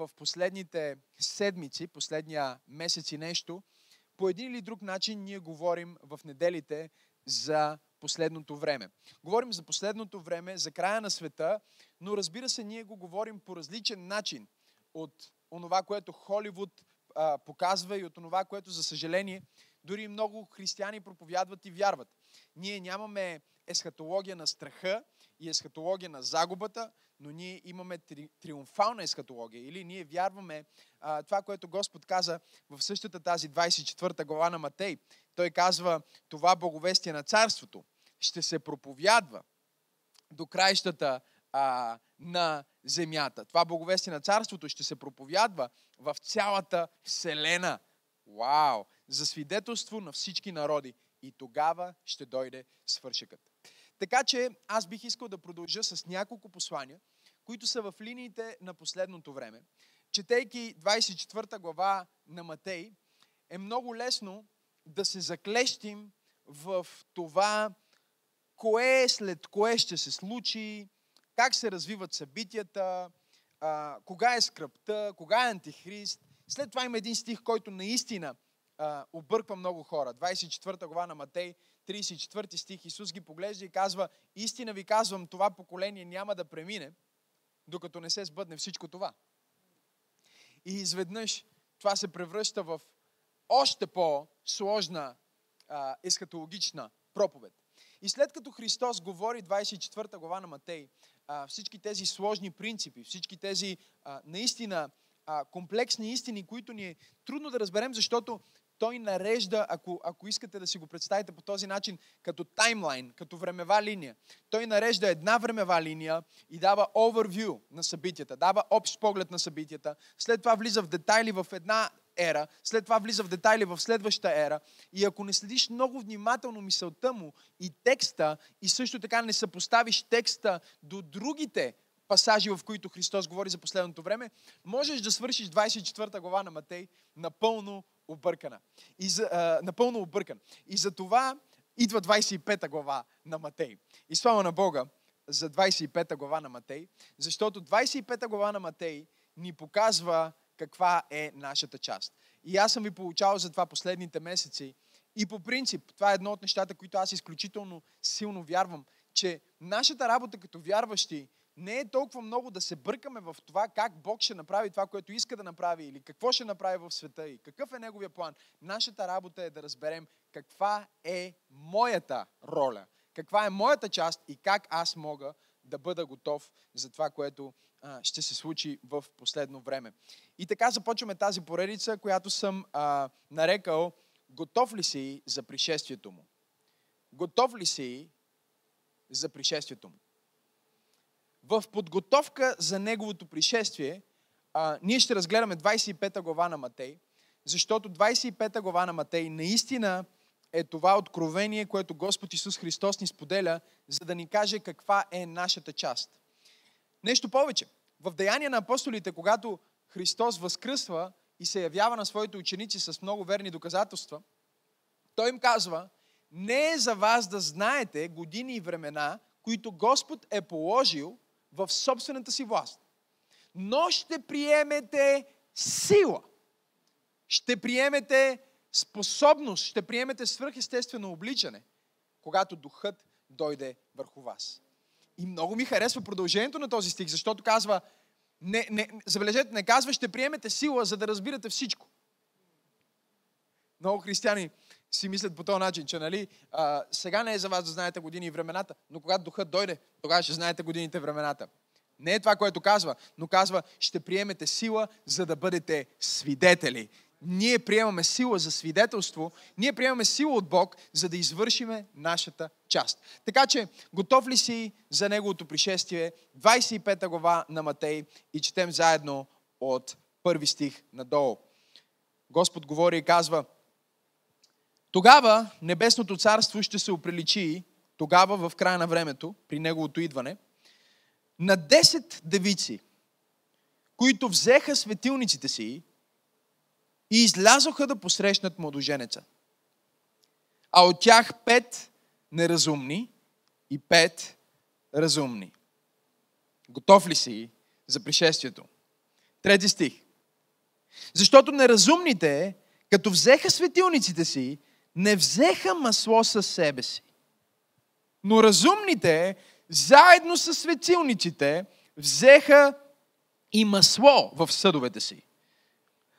в последните седмици, последния месец и нещо, по един или друг начин ние говорим в неделите за последното време. Говорим за последното време, за края на света, но разбира се, ние го говорим по различен начин от онова, което Холивуд а, показва и от онова, което, за съжаление, дори много християни проповядват и вярват. Ние нямаме есхатология на страха и есхатология на загубата, но ние имаме три, триумфална есхатология. Или ние вярваме а, това, което Господ каза в същата тази 24 глава на Матей. Той казва, това боговестие на царството ще се проповядва до краищата а, на земята. Това боговестие на царството ще се проповядва в цялата вселена. Вау! За свидетелство на всички народи. И тогава ще дойде свършекът. Така че аз бих искал да продължа с няколко послания, които са в линиите на последното време. Четейки 24 глава на Матей, е много лесно да се заклещим в това, кое след кое ще се случи, как се развиват събитията, кога е скръпта, кога е антихрист. След това има един стих, който наистина обърква много хора. 24 глава на Матей, 34 стих, Исус ги поглежда и казва, истина ви казвам, това поколение няма да премине, докато не се сбъдне всичко това. И изведнъж това се превръща в още по-сложна а, ескатологична проповед. И след като Христос говори 24 глава на Матей, а, всички тези сложни принципи, всички тези а, наистина а, комплексни истини, които ни е трудно да разберем, защото той нарежда, ако, ако искате да си го представите по този начин, като таймлайн, като времева линия. Той нарежда една времева линия и дава overview на събитията, дава общ поглед на събитията. След това влиза в детайли в една ера, след това влиза в детайли в следващата ера. И ако не следиш много внимателно мисълта му и текста, и също така не съпоставиш текста до другите пасажи, в които Христос говори за последното време, можеш да свършиш 24 глава на Матей напълно объркана. И за, а, напълно объркан. И за това идва 25 глава на Матей. И слава на Бога за 25 глава на Матей, защото 25 глава на Матей ни показва каква е нашата част. И аз съм ви получавал за това последните месеци. И по принцип, това е едно от нещата, които аз изключително силно вярвам, че нашата работа като вярващи не е толкова много да се бъркаме в това как Бог ще направи това, което иска да направи или какво ще направи в света и какъв е Неговия план. Нашата работа е да разберем каква е моята роля, каква е моята част и как аз мога да бъда готов за това, което а, ще се случи в последно време. И така започваме тази поредица, която съм а, нарекал Готов ли си за пришествието му? Готов ли си за пришествието му? В подготовка за неговото пришествие, а, ние ще разгледаме 25 глава на Матей, защото 25 глава на Матей наистина е това откровение, което Господ Исус Христос ни споделя, за да ни каже каква е нашата част. Нещо повече. В Деяния на апостолите, когато Христос възкръсва и се явява на своите ученици с много верни доказателства, той им казва, не е за вас да знаете години и времена, които Господ е положил в собствената си власт. Но ще приемете сила. Ще приемете способност, ще приемете свръхестествено обличане, когато духът дойде върху вас. И много ми харесва продължението на този стих, защото казва, не, не, забележете, не казва, ще приемете сила, за да разбирате всичко. Много християни си мислят по този начин, че нали, а, сега не е за вас да знаете години и времената, но когато духът дойде, тогава ще знаете годините и времената. Не е това, което казва, но казва, ще приемете сила, за да бъдете свидетели. Ние приемаме сила за свидетелство, ние приемаме сила от Бог, за да извършиме нашата част. Така че, готов ли си за Неговото пришествие? 25 глава на Матей и четем заедно от първи стих надолу. Господ говори и казва, тогава небесното царство ще се оприличи, тогава в края на времето, при неговото идване, на 10 девици, които взеха светилниците си и излязоха да посрещнат младоженеца. А от тях пет неразумни и пет разумни. Готов ли си за пришествието? Трети стих. Защото неразумните, като взеха светилниците си, не взеха масло със себе си. Но разумните, заедно с светилниците, взеха и масло в съдовете си.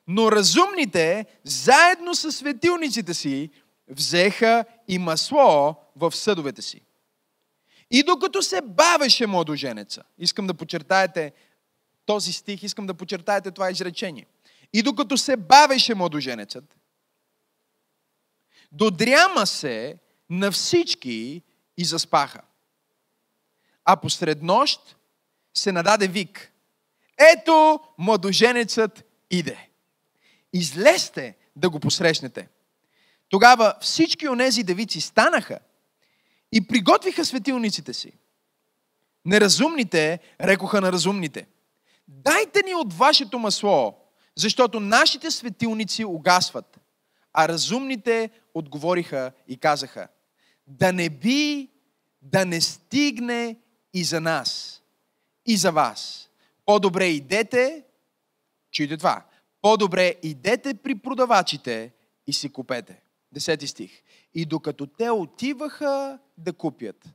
Но разумните, заедно с светилниците си, взеха и масло в съдовете си. И докато се бавеше младоженеца, искам да подчертаете този стих, искам да подчертаете това изречение. И докато се бавеше младоженецът, додряма се на всички и заспаха. А посред нощ се нададе вик. Ето, младоженецът иде. Излезте да го посрещнете. Тогава всички онези девици станаха и приготвиха светилниците си. Неразумните рекоха на разумните. Дайте ни от вашето масло, защото нашите светилници угасват. А разумните отговориха и казаха, да не би да не стигне и за нас, и за вас. По-добре идете, чуйте това, по-добре идете при продавачите и си купете. Десети стих. И докато те отиваха да купят,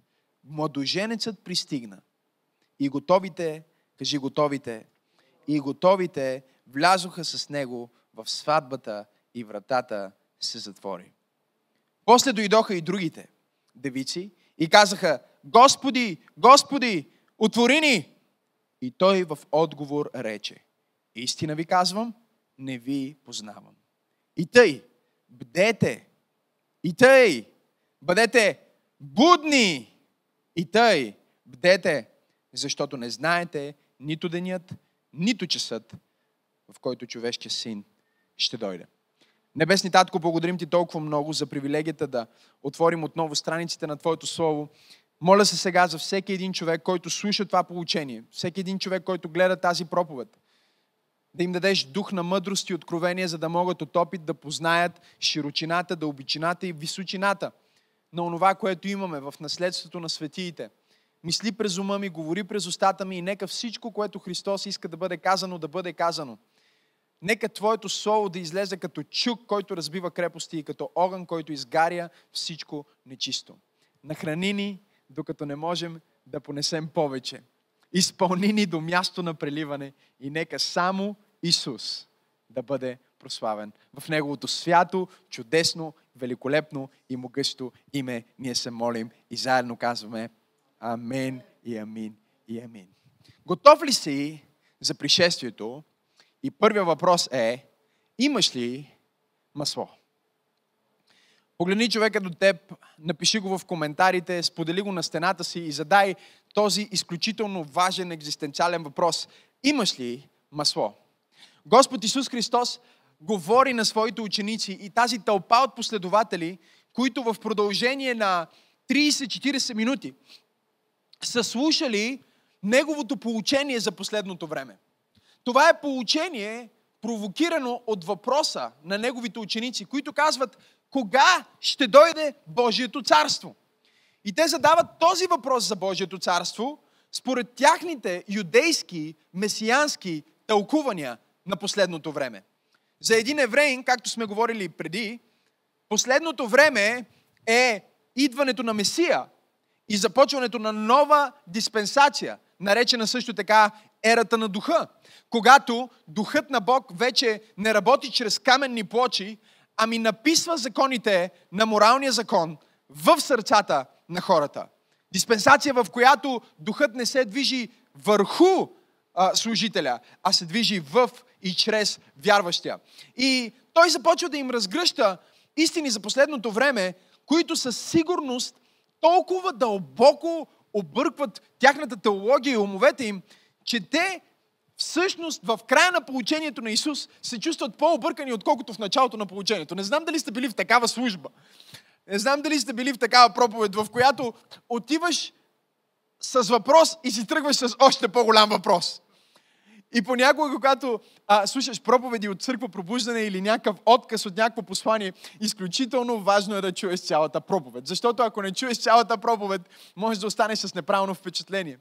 младоженецът пристигна. И готовите, кажи готовите, и готовите влязоха с него в сватбата и вратата се затвори. После дойдоха и другите девици и казаха, Господи, Господи, отвори ни! И той в отговор рече, истина ви казвам, не ви познавам. И тъй, бдете, и тъй, бъдете будни, и тъй, бдете, защото не знаете нито денят, нито часът, в който човешкият син ще дойде. Небесни Татко, благодарим Ти толкова много за привилегията да отворим отново страниците на Твоето Слово. Моля се сега за всеки един човек, който слуша това получение, всеки един човек, който гледа тази проповед, да им дадеш дух на мъдрост и откровение, за да могат от опит да познаят широчината, дълбочината и височината на онова, което имаме в наследството на светиите. Мисли през ума ми, говори през устата ми и нека всичко, което Христос иска да бъде казано, да бъде казано. Нека Твоето Слово да излезе като чук, който разбива крепости и като огън, който изгаря всичко нечисто. Нахрани ни, докато не можем да понесем повече. Изпълни ни до място на преливане и нека само Исус да бъде прославен. В Неговото свято, чудесно, великолепно и могъщо име ние се молим и заедно казваме Амен и амин и амин. Готов ли си за пришествието? И първият въпрос е, имаш ли масло? Погледни човека до теб, напиши го в коментарите, сподели го на стената си и задай този изключително важен екзистенциален въпрос. Имаш ли масло? Господ Исус Христос говори на своите ученици и тази тълпа от последователи, които в продължение на 30-40 минути са слушали неговото получение за последното време. Това е получение, провокирано от въпроса на неговите ученици, които казват, кога ще дойде Божието царство? И те задават този въпрос за Божието царство според тяхните юдейски, месиански тълкувания на последното време. За един евреин, както сме говорили преди, последното време е идването на Месия и започването на нова диспенсация, наречена също така ерата на духа, когато духът на Бог вече не работи чрез каменни плочи, ами написва законите на моралния закон в сърцата на хората. Диспенсация, в която духът не се движи върху а, служителя, а се движи в и чрез вярващия. И той започва да им разгръща истини за последното време, които със сигурност толкова дълбоко объркват тяхната теология и умовете им, че те всъщност в края на получението на Исус се чувстват по-объркани, отколкото в началото на получението. Не знам дали сте били в такава служба. Не знам дали сте били в такава проповед, в която отиваш с въпрос и си тръгваш с още по-голям въпрос. И понякога, когато а, слушаш проповеди от църква пробуждане или някакъв отказ от някакво послание, изключително важно е да чуеш цялата проповед. Защото ако не чуеш цялата проповед, можеш да останеш с неправилно впечатление.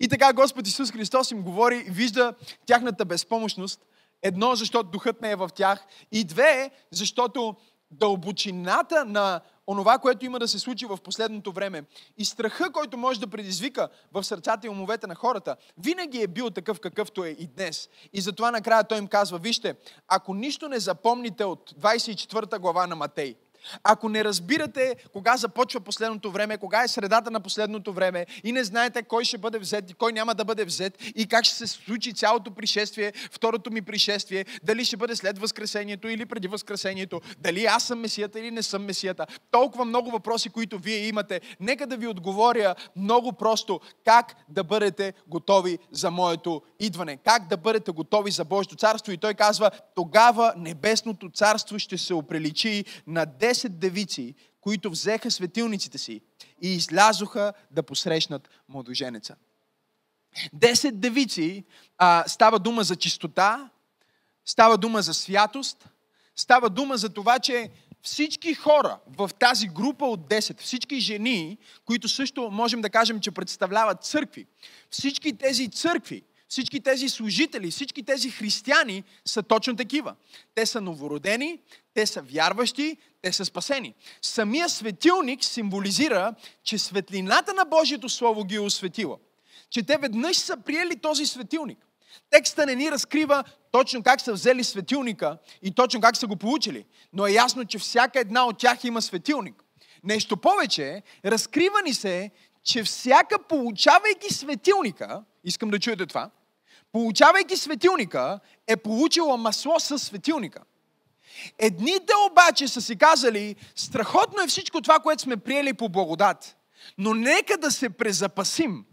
И така Господ Исус Христос им говори, вижда тяхната безпомощност. Едно, защото духът не е в тях. И две, защото дълбочината на онова, което има да се случи в последното време и страха, който може да предизвика в сърцата и умовете на хората, винаги е бил такъв какъвто е и днес. И затова накрая той им казва, вижте, ако нищо не запомните от 24 глава на Матей, ако не разбирате кога започва последното време, кога е средата на последното време и не знаете кой ще бъде взет и кой няма да бъде взет и как ще се случи цялото пришествие, второто ми пришествие, дали ще бъде след Възкресението или преди Възкресението, дали аз съм Месията или не съм Месията. Толкова много въпроси, които вие имате. Нека да ви отговоря много просто как да бъдете готови за моето идване. Как да бъдете готови за Божието царство. И той казва, тогава небесното царство ще се оприличи на 10 10 девици, които взеха светилниците си и излязоха да посрещнат младоженеца. 10 девици а, става дума за чистота, става дума за святост, става дума за това, че всички хора в тази група от 10, всички жени, които също можем да кажем, че представляват църкви, всички тези църкви, всички тези служители, всички тези християни са точно такива. Те са новородени, те са вярващи, те са спасени. Самия светилник символизира, че светлината на Божието Слово ги е осветила. Че те веднъж са приели този светилник. Текста не ни разкрива точно как са взели светилника и точно как са го получили. Но е ясно, че всяка една от тях има светилник. Нещо повече, разкрива ни се, че всяка получавайки светилника, искам да чуете това, получавайки светилника, е получила масло с светилника. Едните обаче са си казали, страхотно е всичко това, което сме приели по благодат, но нека да се презапасим.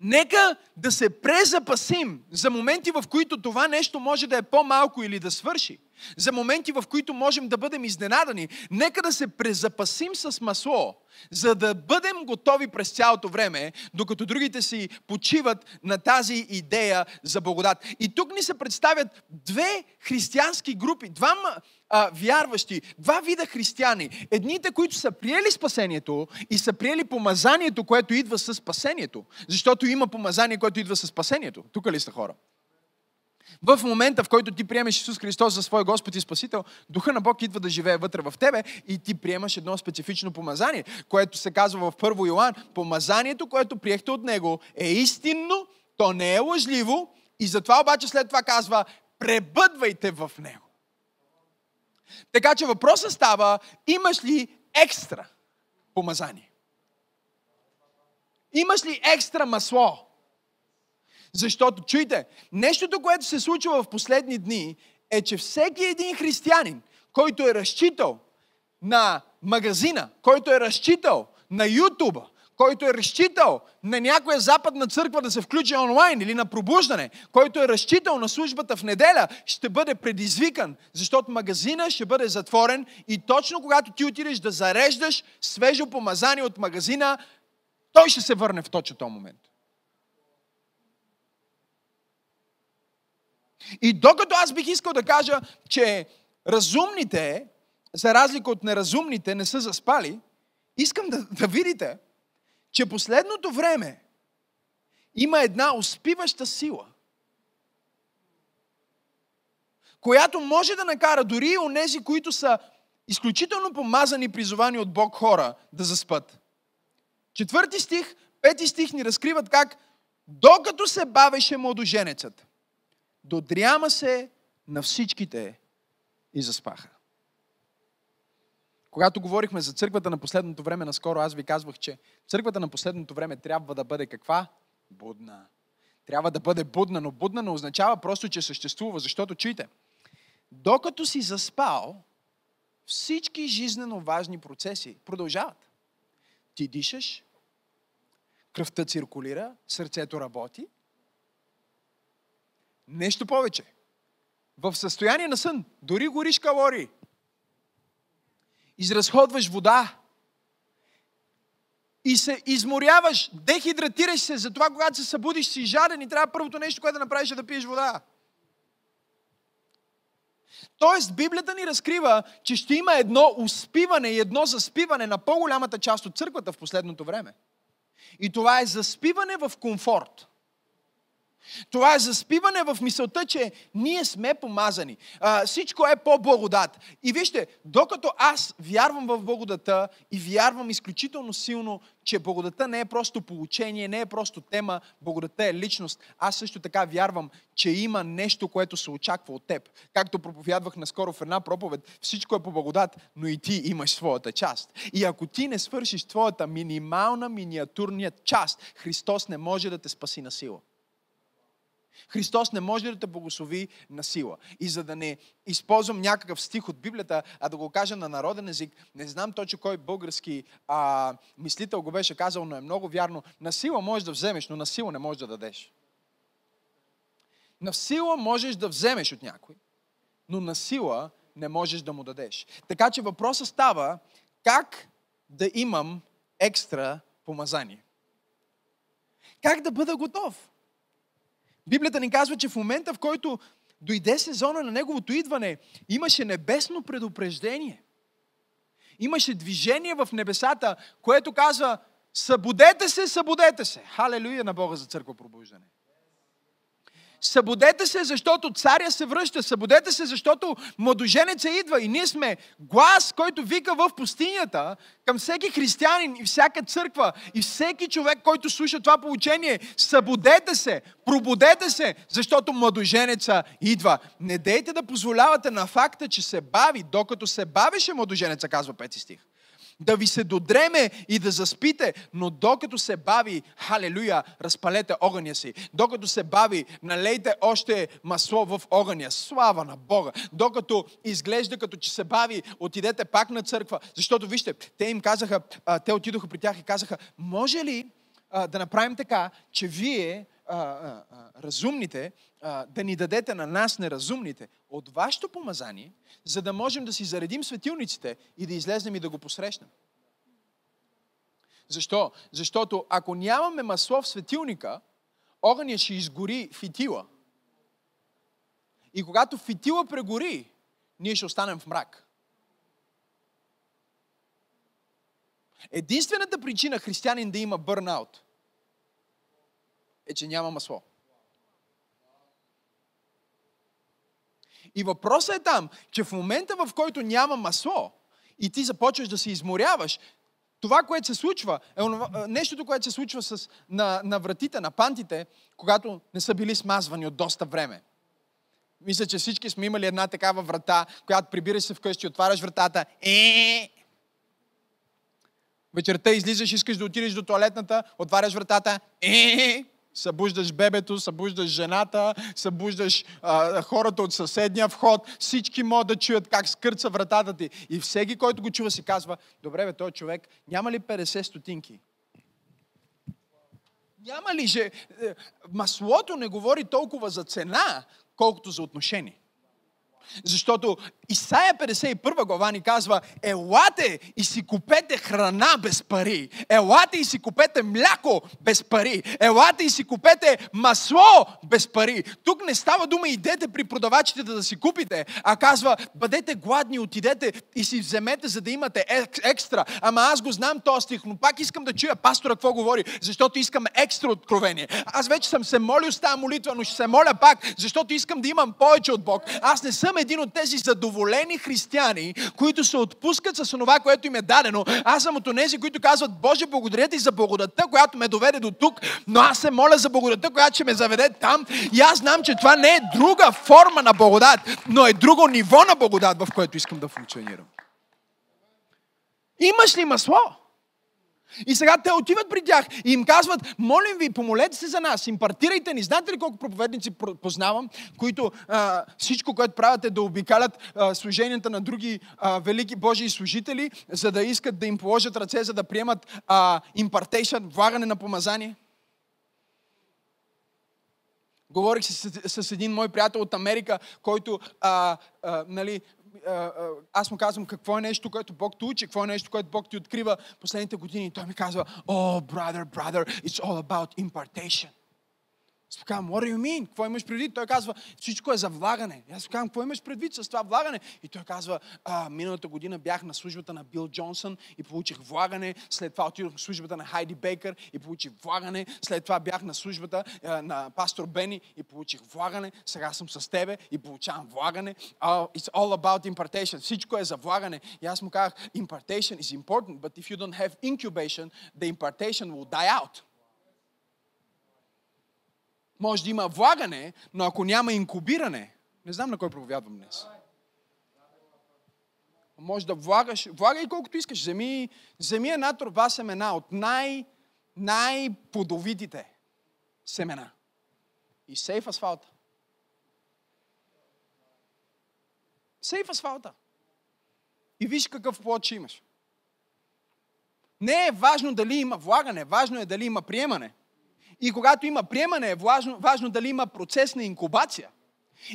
Нека да се презапасим за моменти, в които това нещо може да е по-малко или да свърши. За моменти, в които можем да бъдем изненадани. Нека да се презапасим с масло, за да бъдем готови през цялото време, докато другите си почиват на тази идея за благодат. И тук ни се представят две християнски групи, двама а, вярващи, два вида християни. Едните, които са приели спасението и са приели помазанието, което идва с спасението. Защото има помазание, което идва с спасението. Тук ли сте хора? В момента, в който ти приемеш Исус Христос за свой Господ и Спасител, Духа на Бог идва да живее вътре в тебе и ти приемаш едно специфично помазание, което се казва в 1 Йоан. Помазанието, което приехте от Него, е истинно, то не е лъжливо и затова обаче след това казва, пребъдвайте в Него. Така че въпросът става, имаш ли екстра помазание? Имаш ли екстра масло? Защото, чуйте, нещото, което се случва в последни дни, е, че всеки един християнин, който е разчитал на магазина, който е разчитал на Ютуба, който е разчитал на някоя западна църква да се включи онлайн или на пробуждане, който е разчитал на службата в неделя, ще бъде предизвикан, защото магазина ще бъде затворен и точно когато ти отидеш да зареждаш свежо помазание от магазина, той ще се върне в точно този момент. И докато аз бих искал да кажа, че разумните, за разлика от неразумните, не са заспали, искам да, да видите, че последното време има една успиваща сила, която може да накара дори и онези, които са изключително помазани, призовани от Бог хора, да заспат. Четвърти стих, пети стих ни разкриват как докато се бавеше младоженецът, додряма се на всичките и заспаха. Когато говорихме за църквата на последното време, наскоро аз ви казвах, че църквата на последното време трябва да бъде каква? Будна. Трябва да бъде будна, но будна не означава просто, че съществува, защото чуйте, докато си заспал, всички жизнено важни процеси продължават. Ти дишаш, кръвта циркулира, сърцето работи. Нещо повече. В състояние на сън, дори гориш калории, изразходваш вода и се изморяваш, дехидратираш се, затова когато се събудиш си жаден и трябва първото нещо, което да направиш е да пиеш вода. Тоест, Библията ни разкрива, че ще има едно успиване и едно заспиване на по-голямата част от църквата в последното време. И това е заспиване в комфорт. Това е заспиване в мисълта, че ние сме помазани. А, всичко е по благодат. И вижте, докато аз вярвам в благодата и вярвам изключително силно, че благодата не е просто получение, не е просто тема, благодата е личност. Аз също така вярвам, че има нещо, което се очаква от теб. Както проповядвах наскоро в една проповед, всичко е по благодат, но и ти имаш своята част. И ако ти не свършиш твоята минимална, миниатурния част, Христос не може да те спаси на сила. Христос не може да те благослови на сила. И за да не използвам някакъв стих от Библията, а да го кажа на народен език, не знам точно кой български а, мислител го беше казал, но е много вярно. На сила можеш да вземеш, но на сила не можеш да дадеш. На сила можеш да вземеш от някой, но на сила не можеш да му дадеш. Така че въпросът става как да имам екстра помазание. Как да бъда готов? Библията ни казва, че в момента, в който дойде сезона на неговото идване, имаше небесно предупреждение. Имаше движение в небесата, което казва, събудете се, събудете се. Халелуя на Бога за църква пробуждане. Събудете се, защото царя се връща. Събудете се, защото младоженеца идва. И ние сме глас, който вика в пустинята към всеки християнин и всяка църква и всеки човек, който слуша това получение. Събудете се, пробудете се, защото младоженеца идва. Не дейте да позволявате на факта, че се бави, докато се бавеше младоженеца, казва пети стих да ви се додреме и да заспите, но докато се бави, халелуя, разпалете огъня си. Докато се бави, налейте още масло в огъня. Слава на Бога. Докато изглежда като че се бави, отидете пак на църква. Защото вижте, те им казаха, те отидоха при тях и казаха, може ли да направим така, че вие а, разумните, а, да ни дадете на нас неразумните от вашето помазание, за да можем да си заредим светилниците и да излезнем и да го посрещнем. Защо? Защото ако нямаме масло в светилника, огъня ще изгори фитила. И когато фитила прегори, ние ще останем в мрак. Единствената причина християнин да има бърнаут е, че няма масло. И въпросът е там, че в момента, в който няма масло и ти започваш да се изморяваш, това, което се случва, е нещото, което се случва с, на, на вратите, на пантите, когато не са били смазвани от доста време. Мисля, че всички сме имали една такава врата, която прибираш се вкъщи, отваряш вратата. Е, Вечерта излизаш, искаш да отидеш до туалетната, отваряш вратата. Е, Събуждаш бебето, събуждаш жената, събуждаш а, хората от съседния вход. Всички могат да чуят как скърца вратата ти. И всеки, който го чува, си казва, добре бе, този човек, няма ли 50 стотинки? Няма ли же... Е, маслото не говори толкова за цена, колкото за отношение. Защото Исаия 51 глава ни казва, елате и си купете храна без пари. Елате и си купете мляко без пари. Елате и си купете масло без пари. Тук не става дума идете при продавачите да, си купите, а казва, бъдете гладни, отидете и си вземете, за да имате екстра. Ама аз го знам този стих, но пак искам да чуя пастора какво говори, защото искам екстра откровение. Аз вече съм се молил с тази молитва, но ще се моля пак, защото искам да имам повече от Бог. Аз не съм един от тези задоволени християни, които се отпускат с това, което им е дадено. Аз съм от тези, които казват, Боже, благодаря ти за благодата, която ме доведе до тук, но аз се моля за благодата, която ще ме заведе там. И аз знам, че това не е друга форма на благодат, но е друго ниво на благодат, в което искам да функционирам. Имаш ли масло? И сега те отиват при тях и им казват, молим ви, помолете се за нас, импартирайте ни. Знаете ли колко проповедници познавам, които а, всичко, което правят е да обикалят а, служенията на други а, велики Божии служители, за да искат да им положат ръце, за да приемат а, импартейшън, влагане на помазание? Говорих с, с един мой приятел от Америка, който а, а, нали, аз му казвам какво е нещо, което Бог те учи, какво е нещо, което Бог ти открива последните години. Той ми казва, oh, brother, brother, it's all about impartation. Аз казвам, what do you mean? Какво имаш предвид? Той казва, всичко е за влагане. И аз казвам, какво имаш предвид с това влагане? И той казва, а, миналата година бях на службата на Бил Джонсън и получих влагане. След това отидох на службата на Хайди Бейкър и получих влагане. След това бях на службата а, на пастор Бени и получих влагане. Сега съм с тебе и получавам влагане. Uh, it's all about impartation. Всичко е за влагане. И аз му казах, impartation is important, but if you don't have incubation, the impartation will die out. Може да има влагане, но ако няма инкубиране, не знам на кой проповядвам днес. Може да влагаш, влагай колкото искаш. Вземи, вземи една турба семена от най, най-плодовитите семена. И сей в асфалта. Сей в асфалта. И виж какъв плод ще имаш. Не е важно дали има влагане, важно е дали има приемане. И когато има приемане, е важно, важно дали има процес на инкубация.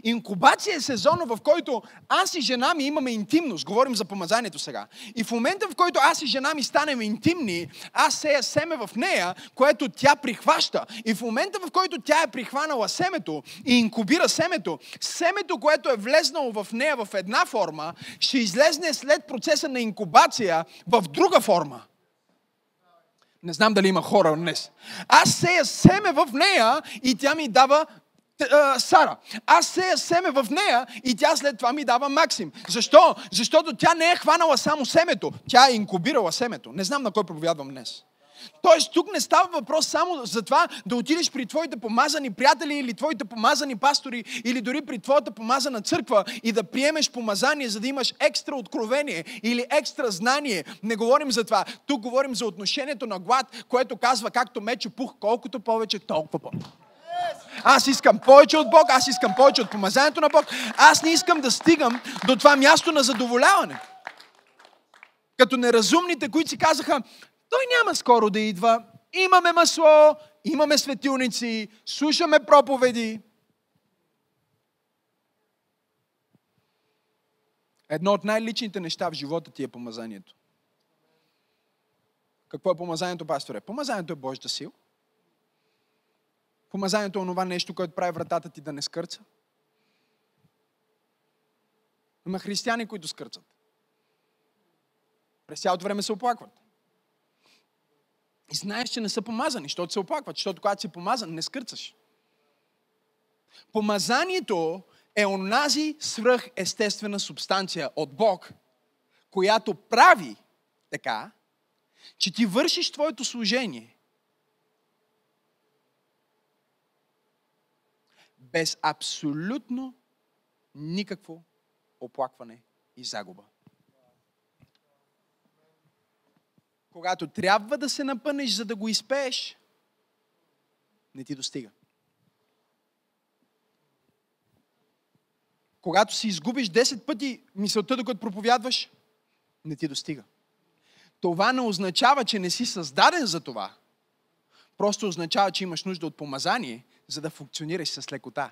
Инкубация е сезона, в който аз и жена ми имаме интимност. Говорим за помазанието сега. И в момента, в който аз и жена ми станем интимни, аз сея семе в нея, което тя прихваща. И в момента, в който тя е прихванала семето и инкубира семето, семето, което е влезнало в нея в една форма, ще излезне след процеса на инкубация в друга форма. Не знам дали има хора днес. Аз сея семе в нея и тя ми дава Сара. Аз сея семе в нея и тя след това ми дава Максим. Защо? Защото тя не е хванала само семето, тя е инкубирала семето. Не знам на кой проповядвам днес. Тоест, тук не става въпрос само за това да отидеш при твоите помазани приятели или твоите помазани пастори или дори при твоята помазана църква и да приемеш помазание, за да имаш екстра откровение или екстра знание. Не говорим за това. Тук говорим за отношението на глад, което казва, както мече пух, колкото повече, толкова повече. Аз искам повече от Бог, аз искам повече от помазанието на Бог. Аз не искам да стигам до това място на задоволяване. Като неразумните, които си казаха, той няма скоро да идва. Имаме масло, имаме светилници, слушаме проповеди. Едно от най-личните неща в живота ти е помазанието. Какво е помазанието, пасторе? Помазанието е Божията сила. Помазанието е онова нещо, което прави вратата ти да не скърца. Има християни, които скърцат. През цялото време се оплакват. И знаеш, че не са помазани, защото се оплакват, защото когато си помазан, не скърцаш. Помазанието е онази свръхестествена субстанция от Бог, която прави така, че ти вършиш твоето служение без абсолютно никакво оплакване и загуба. Когато трябва да се напънеш, за да го изпееш, не ти достига. Когато си изгубиш 10 пъти мисълта, докато проповядваш, не ти достига. Това не означава, че не си създаден за това. Просто означава, че имаш нужда от помазание, за да функционираш с лекота.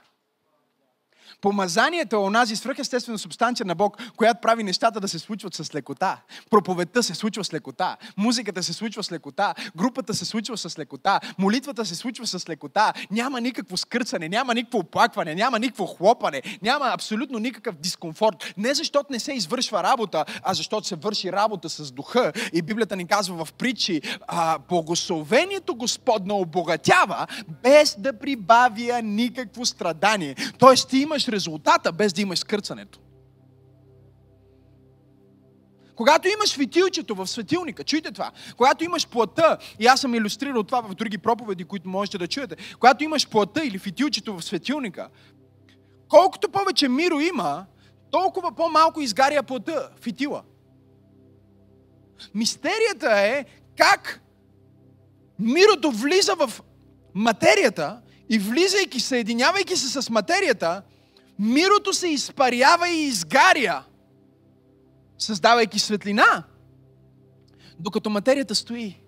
Помазанието е онази свръхестествена субстанция на Бог, която прави нещата да се случват с лекота. Проповедта се случва с лекота. Музиката се случва с лекота. Групата се случва с лекота. Молитвата се случва с лекота. Няма никакво скърцане, няма никакво оплакване, няма никакво хлопане, няма абсолютно никакъв дискомфорт. Не защото не се извършва работа, а защото се върши работа с духа. И Библията ни казва в притчи, а, благословението Господна обогатява, без да прибавя никакво страдание. Тоест ти имаш резултата, без да имаш скърцането. Когато имаш фитилчето в светилника, чуйте това, когато имаш плата, и аз съм иллюстрирал това в други проповеди, които можете да чуете, когато имаш плата или фитилчето в светилника, колкото повече миро има, толкова по-малко изгаря плата, фитила. Мистерията е как мирото влиза в материята и влизайки, съединявайки се с материята, мирото се изпарява и изгаря, създавайки светлина, докато материята стои.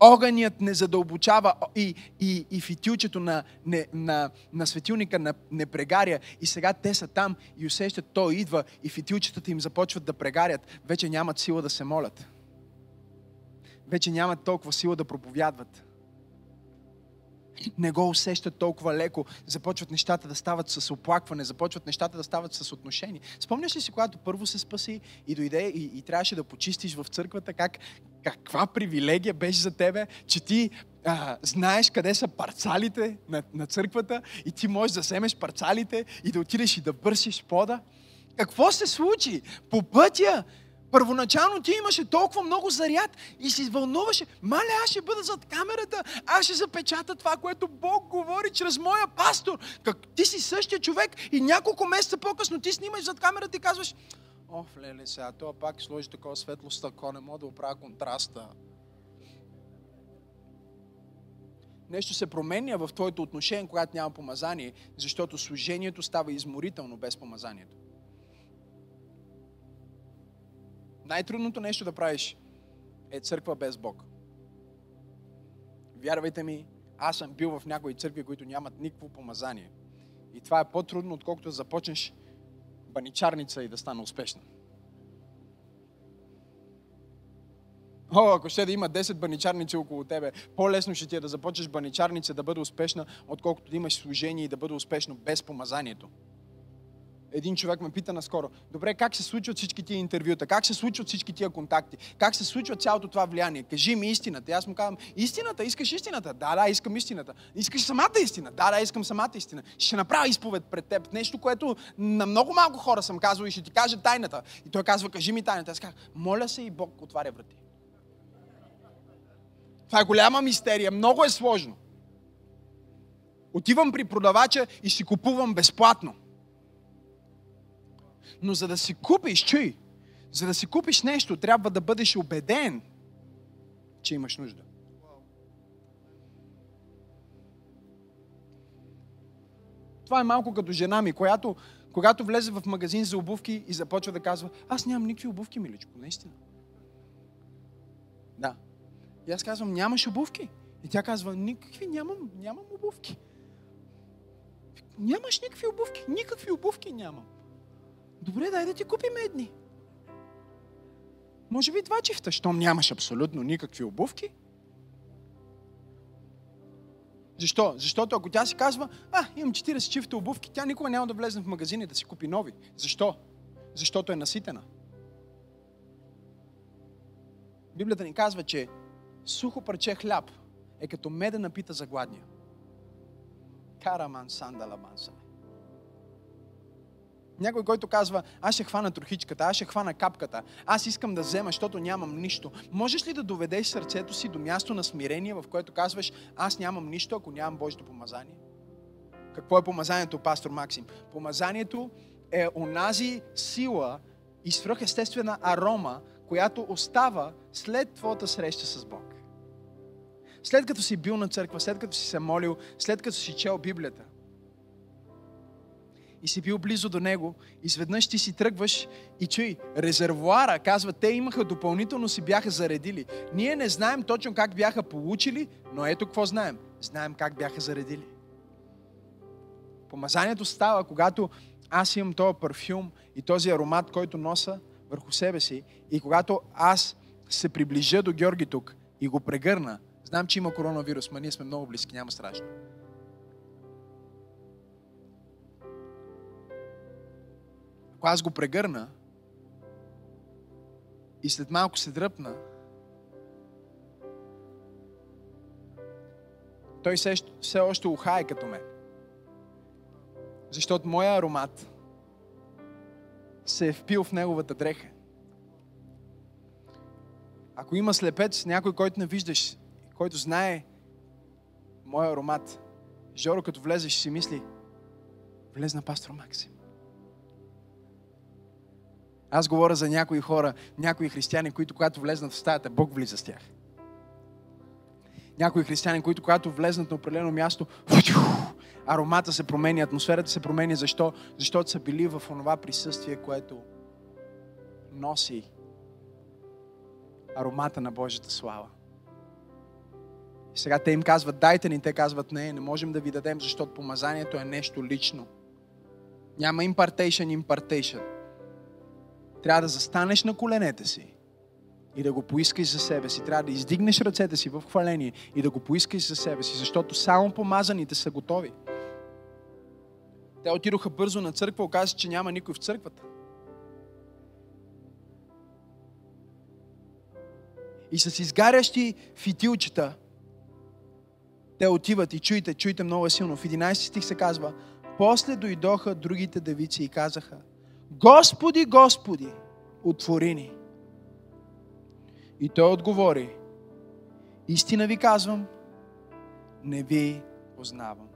Огънят не задълбочава и, и, и фитилчето на, не, на, на светилника не, прегаря. И сега те са там и усещат, той идва и фитилчетата им започват да прегарят. Вече нямат сила да се молят. Вече нямат толкова сила да проповядват не го усещат толкова леко. Започват нещата да стават с оплакване, започват нещата да стават с отношение. Спомняш ли си, когато първо се спаси и дойде и, и трябваше да почистиш в църквата, как, каква привилегия беше за тебе, че ти а, знаеш къде са парцалите на, на църквата и ти можеш да вземеш парцалите и да отидеш и да бърсиш пода? Какво се случи? По пътя Първоначално ти имаше толкова много заряд и си вълнуваше. Мале, аз ще бъда зад камерата, аз ще запечата това, което Бог говори чрез моя пастор. Как ти си същия човек и няколко месеца по-късно ти снимаш зад камерата и казваш, О, леле, сега, това пак сложи такова светло стъкло, не мога да оправя контраста. Нещо се променя в твоето отношение, когато няма помазание, защото служението става изморително без помазанието. Най-трудното нещо да правиш е църква без Бог. Вярвайте ми, аз съм бил в някои църкви, които нямат никакво помазание. И това е по-трудно, отколкото да започнеш баничарница и да стане успешна. О, ако ще да има 10 баничарници около тебе, по-лесно ще ти е да започнеш баничарница да бъде успешна, отколкото да имаш служение и да бъде успешно без помазанието един човек ме пита наскоро, добре, как се случват всички тия интервюта, как се случват всички тия контакти, как се случва цялото това влияние, кажи ми истината. И аз му казвам, истината, искаш истината? Да, да, искам истината. Искаш самата истина? Да, да, искам самата истина. Ще направя изповед пред теб. Нещо, което на много малко хора съм казал и ще ти кажа тайната. И той казва, кажи ми тайната. Аз казвам, моля се и Бог отваря врати. Това е голяма мистерия, много е сложно. Отивам при продавача и си купувам безплатно. Но за да си купиш, чуй, за да си купиш нещо, трябва да бъдеш убеден, че имаш нужда. Това е малко като жена ми, която, когато влезе в магазин за обувки и започва да казва, аз нямам никакви обувки, миличко, наистина. Да. И аз казвам, нямаш обувки. И тя казва, никакви, нямам, нямам обувки. Нямаш никакви обувки. Никакви обувки нямам. Добре, дай да ти купим едни. Може би два чифта, щом нямаш абсолютно никакви обувки. Защо? Защото ако тя си казва, а, имам 40 чифта обувки, тя никога няма да влезе в магазин и да си купи нови. Защо? Защото е наситена. Библията ни казва, че сухо парче хляб е като меда напита за гладния. Караман сандала манса. Някой, който казва, аз ще хвана трохичката, аз ще хвана капката, аз искам да взема, защото нямам нищо. Можеш ли да доведеш сърцето си до място на смирение, в което казваш, аз нямам нищо, ако нямам Божието помазание? Какво е помазанието, пастор Максим? Помазанието е онази сила и свръхестествена арома, която остава след твоята среща с Бог. След като си бил на църква, след като си се молил, след като си чел Библията, и си бил близо до него, изведнъж ти си тръгваш и чуй, резервуара, казва, те имаха допълнително си бяха заредили. Ние не знаем точно как бяха получили, но ето какво знаем. Знаем как бяха заредили. Помазанието става, когато аз имам този парфюм и този аромат, който носа върху себе си и когато аз се приближа до Георги тук и го прегърна, знам, че има коронавирус, но ние сме много близки, няма страшно. Аз го прегърна и след малко се дръпна, той все, все още ухае като мен. Защото моя аромат се е впил в неговата дреха. Ако има слепец, някой, който не виждаш, който знае моя аромат, Жоро, като влезеш, си мисли, влезна пастор Максим. Аз говоря за някои хора, някои християни, които когато влезнат в стаята, Бог влиза с тях. Някои християни, които когато влезнат на определено място, аромата се променя, атмосферата се променя. Защо? Защото са били в онова присъствие, което носи аромата на Божията слава. И сега те им казват, дайте ни, те казват, не, не можем да ви дадем, защото помазанието е нещо лично. Няма импартейшън, импартейшън. Трябва да застанеш на коленете си и да го поискаш за себе си. Трябва да издигнеш ръцете си в хваление и да го поискаш за себе си, защото само помазаните са готови. Те отидоха бързо на църква, оказа че няма никой в църквата. И с изгарящи фитилчета те отиват и чуйте, чуйте много силно. В 11 стих се казва, после дойдоха другите девици и казаха, Господи, Господи, отвори ни. И той отговори, истина ви казвам, не ви познавам.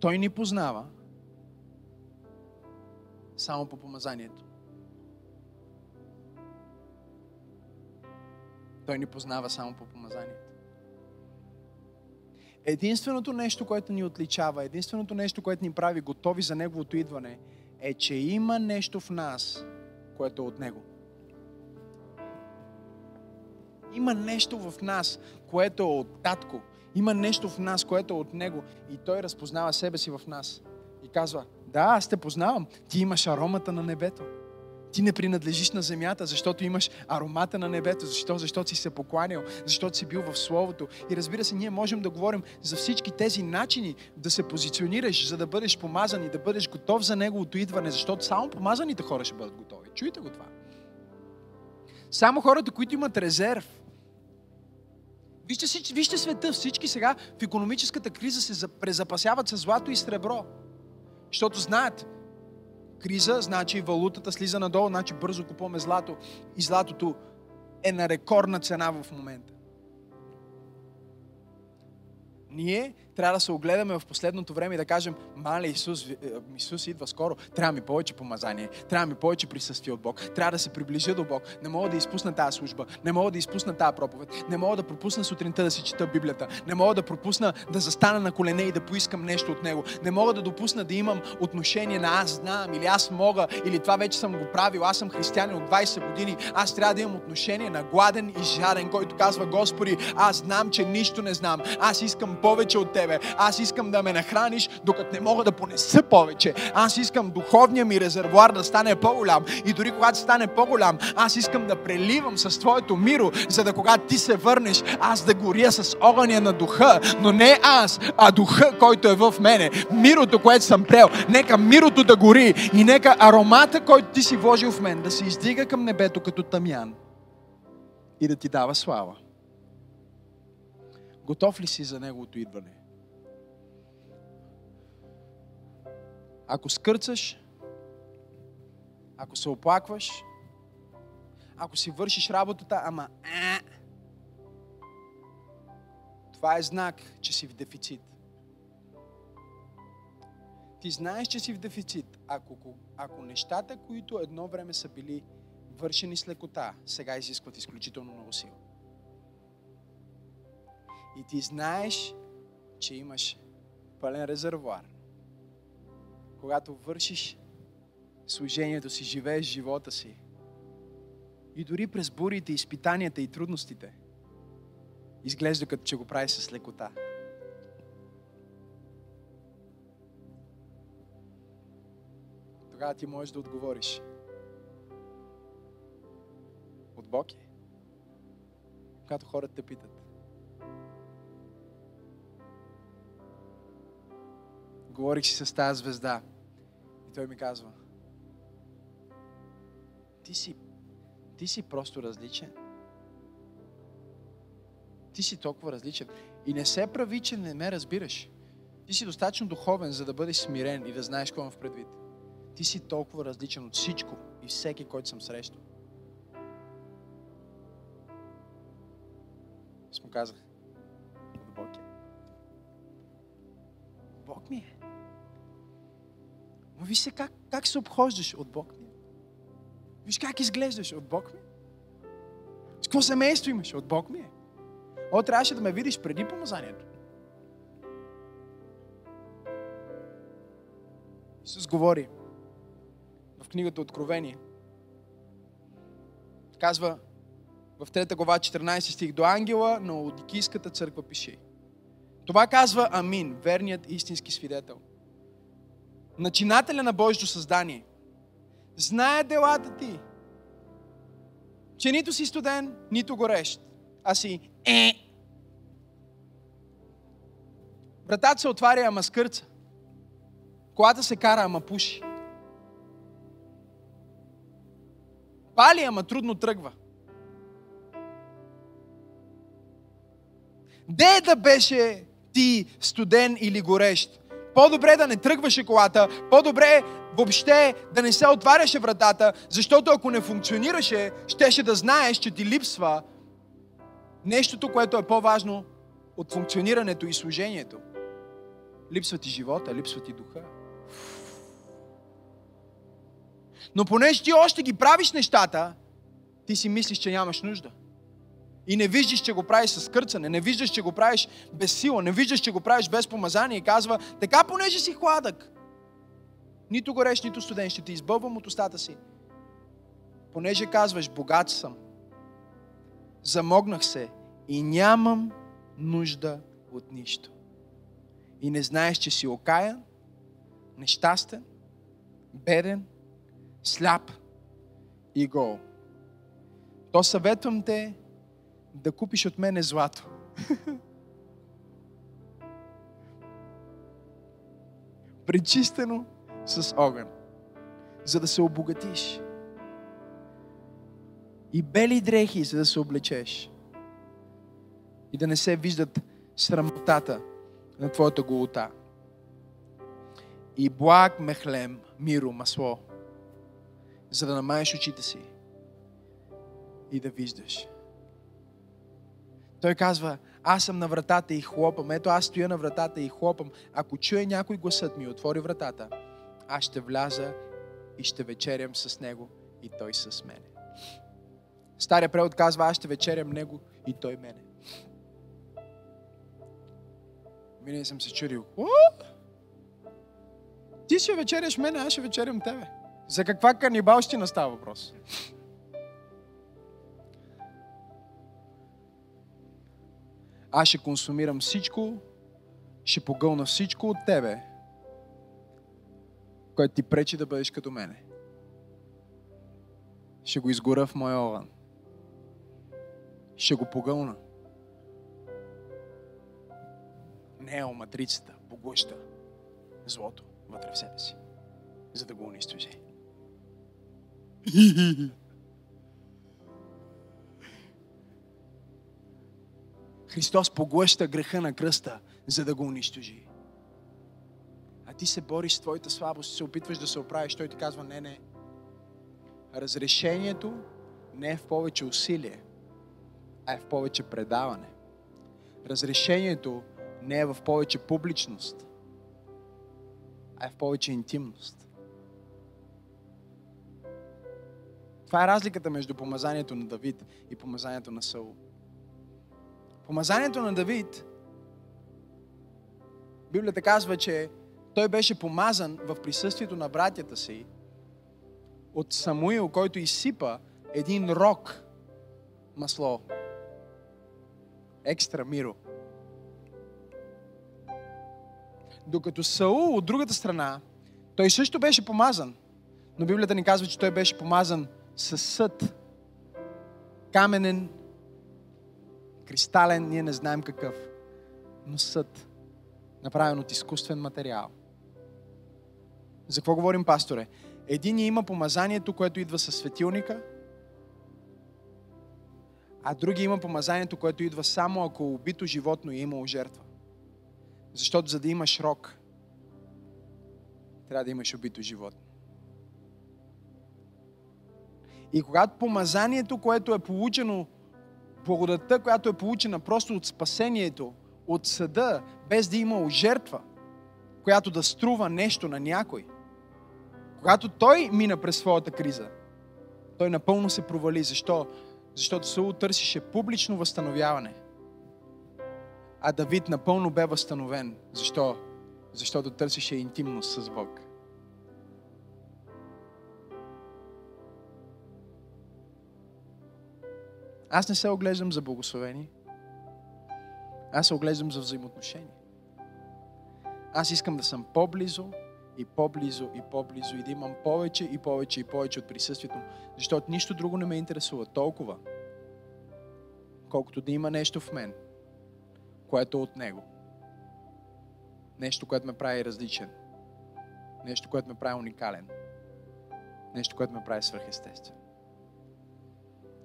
Той ни познава само по помазанието. Той ни познава само по помазанието. Единственото нещо, което ни отличава, единственото нещо, което ни прави готови за Неговото идване, е, че има нещо в нас, което е от Него. Има нещо в нас, което е от татко. Има нещо в нас, което е от него. И той разпознава себе си в нас. И казва, да, аз те познавам. Ти имаш аромата на небето. Ти не принадлежиш на земята, защото имаш аромата на небето. Защо? Защото си се покланял, защото си бил в Словото. И разбира се, ние можем да говорим за всички тези начини да се позиционираш, за да бъдеш помазан и да бъдеш готов за Неговото идване, защото само помазаните хора ще бъдат готови. Чуйте го това. Само хората, които имат резерв, Вижте, вижте света, всички сега в економическата криза се презапасяват с злато и сребро. Защото знаят, криза, значи валутата слиза надолу, значи бързо купуваме злато и златото е на рекордна цена в момента. Ние трябва да се огледаме в последното време и да кажем, мале Исус, е, Исус идва скоро, трябва ми повече помазание, трябва ми повече присъствие от Бог, трябва да се приближа до Бог, не мога да изпусна тази служба, не мога да изпусна тази проповед, не мога да пропусна сутринта да си чета Библията, не мога да пропусна да застана на колене и да поискам нещо от Него, не мога да допусна да имам отношение на аз знам или аз мога, или това вече съм го правил, аз съм християнин от 20 години, аз трябва да имам отношение на гладен и жаден, който казва, Господи, аз знам, че нищо не знам, аз искам повече от Тебе, аз искам да ме нахраниш, докато не мога да понеса повече. Аз искам духовния ми резервуар да стане по-голям. И дори когато стане по-голям, аз искам да преливам с Твоето миро, за да когато Ти се върнеш, аз да горя с огъня на духа. Но не аз, а духа, който е в мене. Мирото, което съм прел. Нека мирото да гори и нека аромата, който Ти си вложил в мен, да се издига към небето като тамян и да Ти дава слава. Готов ли си за Неговото идване? Ако скърцаш, ако се оплакваш, ако си вършиш работата, ама а, това е знак, че си в дефицит. Ти знаеш, че си в дефицит, ако, ако нещата, които едно време са били вършени с лекота, сега изискват изключително много сила. И ти знаеш, че имаш пълен резервуар когато вършиш служението си, живееш живота си. И дори през бурите, изпитанията и трудностите, изглежда като че го прави с лекота. Тогава ти можеш да отговориш. От Бог е. Когато хората те питат. Говорих си с тази звезда. И той ми казва, ти си, ти си просто различен. Ти си толкова различен. И не се прави, че не ме разбираш. Ти си достатъчно духовен, за да бъдеш смирен и да знаеш какво в предвид. Ти си толкова различен от всичко и всеки, който съм срещал. Аз му казах, Бог е. Бог ми е. Но виж се как, как се обхождаш от Бог ми. Виж как изглеждаш от Бог ми. С какво семейство имаш? От Бог ми. О, трябваше да ме видиш преди помазанието. Исус говори в книгата Откровение. Казва в 3 глава 14 стих до ангела на Одикийската църква пише. Това казва Амин, верният истински свидетел – начинателя на Божието създание, знае делата ти. че нито си студен, нито горещ, а си е. Вратата се отваря, ама скърца. Колата се кара, ама пуши. Пали, ама трудно тръгва. Де да беше ти студен или горещ? По-добре да не тръгваше колата, по-добре въобще да не се отваряше вратата, защото ако не функционираше, щеше да знаеш, че ти липсва нещото, което е по-важно от функционирането и служението. Липсва ти живота, липсва ти духа. Но понеже ти още ги правиш нещата, ти си мислиш, че нямаш нужда. И не виждаш, че го правиш с кърцане, не виждаш, че го правиш без сила, не виждаш, че го правиш без помазание и казва, така понеже си хладък, нито горещ, нито студен, ще те избълвам от устата си. Понеже казваш, богат съм, замогнах се и нямам нужда от нищо. И не знаеш, че си окаян, нещастен, беден, сляп и гол. То съветвам те да купиш от мене злато. Пречистено с огън, за да се обогатиш. И бели дрехи, за да се облечеш. И да не се виждат срамотата на твоята голота. И благ мехлем, миро, масло, за да намаеш очите си и да виждаш. Той казва, аз съм на вратата и хлопам. Ето аз стоя на вратата и хлопам. Ако чуе някой гласът ми, отвори вратата, аз ще вляза и ще вечерям с него и той с мене. Стария превод казва, аз ще вечерям него и той мене. Винаги съм се чудил. О! Ти ще вечеряш мене, аз ще вечерям тебе. За каква канибалщина става въпрос? Аз ще консумирам всичко, ще погълна всичко от тебе, което ти пречи да бъдеш като мене. Ще го изгоря в моя огън. Ще го погълна. Не е поглъща злото вътре в себе си, за да го унищожи. Христос поглъща греха на кръста, за да го унищожи. А ти се бориш с твоята слабост, се опитваш да се оправиш. Той ти казва, не, не. Разрешението не е в повече усилие, а е в повече предаване. Разрешението не е в повече публичност, а е в повече интимност. Това е разликата между помазанието на Давид и помазанието на Саул. Помазанието на Давид, Библията казва, че той беше помазан в присъствието на братята си от Самуил, който изсипа един рок масло. Екстра миро. Докато Саул от другата страна, той също беше помазан. Но Библията ни казва, че той беше помазан със съд. Каменен кристален, ние не знаем какъв, но съд, направен от изкуствен материал. За какво говорим, пасторе? Един има помазанието, което идва със светилника, а други има помазанието, което идва само ако убито животно е имало жертва. Защото за да имаш рок, трябва да имаш убито животно. И когато помазанието, което е получено благодатта, която е получена просто от спасението, от съда, без да има жертва, която да струва нещо на някой. Когато той мина през своята криза, той напълно се провали. Защо? Защото Саул търсише публично възстановяване. А Давид напълно бе възстановен. Защо? Защото търсише интимност с Бог. Аз не се оглеждам за благословение. Аз се оглеждам за взаимоотношения. Аз искам да съм по-близо и по-близо и по-близо и да имам повече и повече и повече от присъствието му, защото нищо друго не ме интересува толкова, колкото да има нещо в мен, което е от него. Нещо, което ме прави различен. Нещо, което ме прави уникален. Нещо, което ме прави свръхестествен.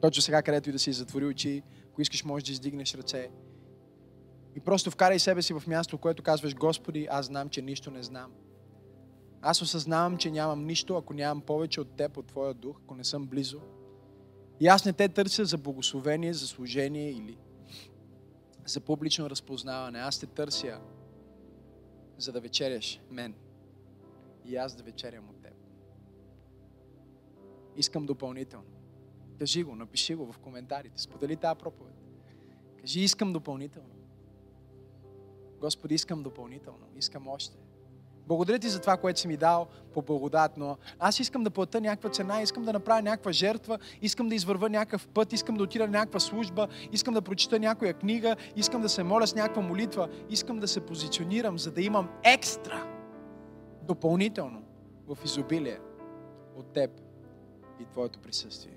Точно сега, където и да си затвори очи, ако искаш, можеш да издигнеш ръце. И просто вкарай себе си в място, в което казваш, Господи, аз знам, че нищо не знам. Аз осъзнавам, че нямам нищо, ако нямам повече от Теб, от Твоя дух, ако не съм близо. И аз не те търся за благословение, за служение или за публично разпознаване. Аз те търся, за да вечеряш мен. И аз да вечерям от Теб. Искам допълнително. Кажи го, напиши го в коментарите, сподели тази проповед. Кажи, искам допълнително. Господи, искам допълнително, искам още. Благодаря ти за това, което си ми дал по благодат, но аз искам да плата някаква цена, искам да направя някаква жертва, искам да извърва някакъв път, искам да отида на някаква служба, искам да прочита някоя книга, искам да се моля с някаква молитва, искам да се позиционирам, за да имам екстра, допълнително, в изобилие от Теб и Твоето присъствие.